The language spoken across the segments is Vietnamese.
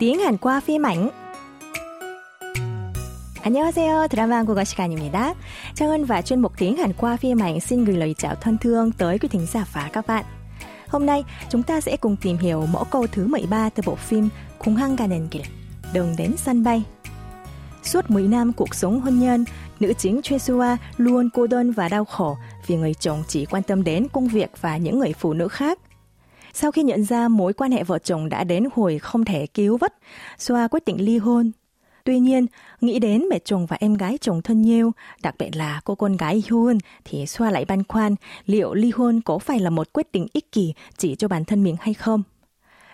tiếng Hàn qua phim ảnh. 안녕하세요. 드라마 한국어 시간입니다. Trang và chuyên mục tiếng Hàn qua phim ảnh xin gửi lời chào thân thương tới quý thính giả và các bạn. Hôm nay, chúng ta sẽ cùng tìm hiểu mẫu câu thứ 13 từ bộ phim 공항 가는 길, đường đến sân bay. Suốt 10 năm cuộc sống hôn nhân, nữ chính Choi luôn cô đơn và đau khổ vì người chồng chỉ quan tâm đến công việc và những người phụ nữ khác. Sau khi nhận ra mối quan hệ vợ chồng đã đến hồi không thể cứu vớt, Soa quyết định ly hôn. Tuy nhiên, nghĩ đến mẹ chồng và em gái chồng thân yêu, đặc biệt là cô con gái Hyun, thì Xoa lại băn khoăn liệu ly hôn có phải là một quyết định ích kỷ chỉ cho bản thân mình hay không.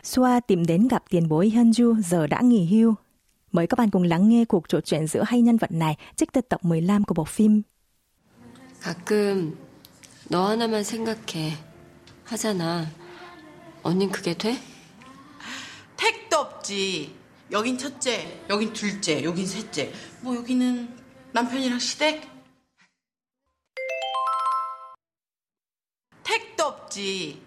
Xoa tìm đến gặp tiền bối Hyunju giờ đã nghỉ hưu. Mời các bạn cùng lắng nghe cuộc trò chuyện giữa hai nhân vật này trích từ tập 15 của bộ phim. 가끔 너 하나만 생각해 하잖아. 언닌 그게 돼? 택도 없지. 여긴 첫째, 여긴 둘째, 여긴 셋째. 뭐 여기는 남편이랑 시댁. 택도 없지.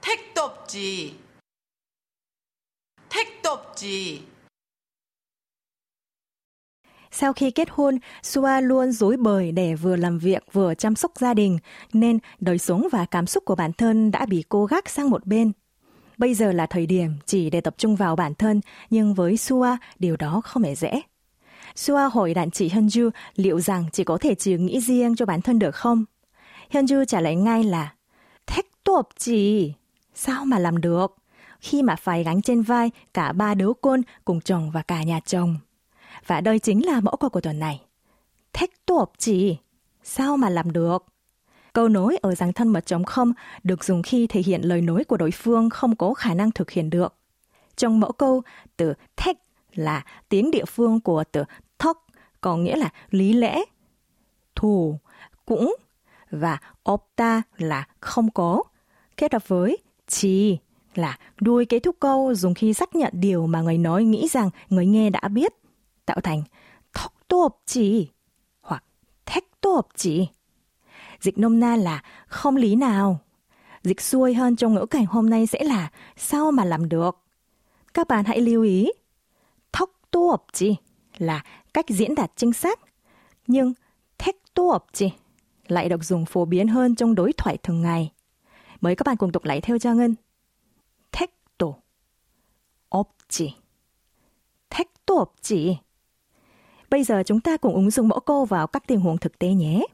택도 없지. 택도 없지. Sau khi kết hôn, Sua luôn rối bời để vừa làm việc vừa chăm sóc gia đình, nên đời sống và cảm xúc của bản thân đã bị cô gác sang một bên. Bây giờ là thời điểm chỉ để tập trung vào bản thân, nhưng với Sua, điều đó không hề dễ. Sua hỏi đàn chị Hyunju liệu rằng chỉ có thể chỉ nghĩ riêng cho bản thân được không? Hyunju trả lời ngay là Thách tuộc chị, sao mà làm được? Khi mà phải gánh trên vai cả ba đứa con cùng chồng và cả nhà chồng. Và đây chính là mẫu câu của tuần này. Thách tuộc gì? sao mà làm được? Câu nối ở dạng thân mật chống không được dùng khi thể hiện lời nối của đối phương không có khả năng thực hiện được. Trong mẫu câu, từ thách là tiếng địa phương của từ thóc, có nghĩa là lý lẽ, thù, cũng và opta là không có, kết hợp với chi là đuôi kết thúc câu dùng khi xác nhận điều mà người nói nghĩ rằng người nghe đã biết tạo thành 턱도 없지 hoặc 택도 없지. Dịch nôm na là không lý nào. Dịch xuôi hơn trong ngữ cảnh hôm nay sẽ là sao mà làm được. Các bạn hãy lưu ý. 턱도 없지 là cách diễn đạt chính xác. Nhưng 택도 없지 lại được dùng phổ biến hơn trong đối thoại thường ngày. Mời các bạn cùng đọc lại theo Trang Ngân. 택도 없지 택도 없지 Bây giờ chúng ta cùng ứng dụng mẫu câu vào các tình huống thực tế nhé.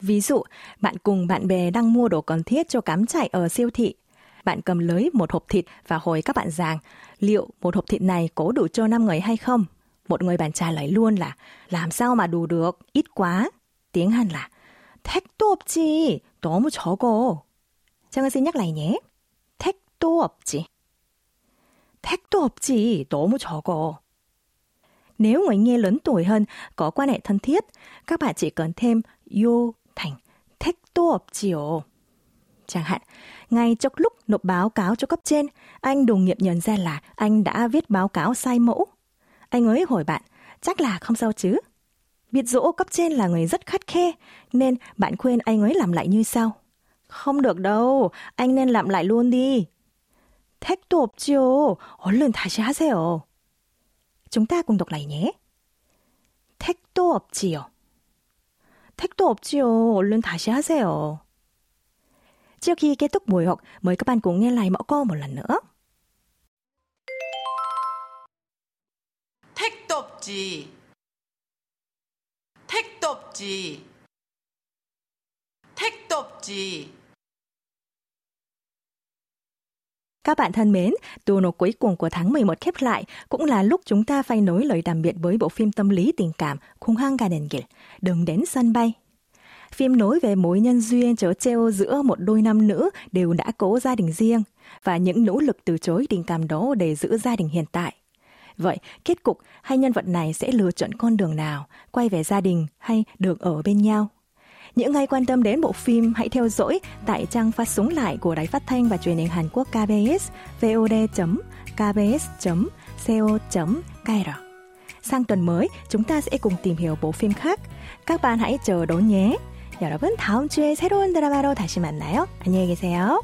Ví dụ, bạn cùng bạn bè đang mua đồ cần thiết cho cắm trại ở siêu thị. Bạn cầm lấy một hộp thịt và hỏi các bạn rằng liệu một hộp thịt này có đủ cho 5 người hay không? Một người bạn trả lời luôn là làm sao mà đủ được, ít quá. Tiếng Hàn là 택도 없지, 너무 적어. Trang xin nhắc lại nhé. 택도 없지. 택도 없지, 너무 적어. Nếu người nghe lớn tuổi hơn, có quan hệ thân thiết, các bạn chỉ cần thêm yo thành 택도 없지요. Chẳng hạn, ngay trong lúc nộp báo cáo cho cấp trên, anh đồng nghiệp nhận ra là anh đã viết báo cáo sai mẫu. Anh ấy hỏi bạn, chắc là không sao chứ? Biết dỗ cấp trên là người rất khắt khe, nên bạn khuyên anh ấy làm lại như sau. Không được đâu, anh nên làm lại luôn đi. 택도 없지요. 얼른 다시 하세요. đọc lại nhé. 택도 없지요. 택도 없지요. 얼른 다시 하세요. Cùng nghe lại mẫu câu một lần nữa. 택도 없지. 택도 없지. 택도 없지. Các bạn thân mến, tù nộp cuối cùng của tháng 11 khép lại cũng là lúc chúng ta phải nối lời tạm biệt với bộ phim tâm lý tình cảm Khung hăng Garden Gate, Đừng đến sân bay. Phim nối về mối nhân duyên trở treo giữa một đôi nam nữ đều đã có gia đình riêng và những nỗ lực từ chối tình cảm đó để giữ gia đình hiện tại. Vậy, kết cục hai nhân vật này sẽ lựa chọn con đường nào, quay về gia đình hay được ở bên nhau? Những ai quan tâm đến bộ phim hãy theo dõi tại trang phát sóng lại của Đài Phát thanh và Truyền hình Hàn Quốc KBS vod.kbs.co.kr. Sang tuần mới, chúng ta sẽ cùng tìm hiểu bộ phim khác. Các bạn hãy chờ đón nhé. 여러분 다음 주에 새로운 드라마로 다시 만나요. 안녕히 계세요.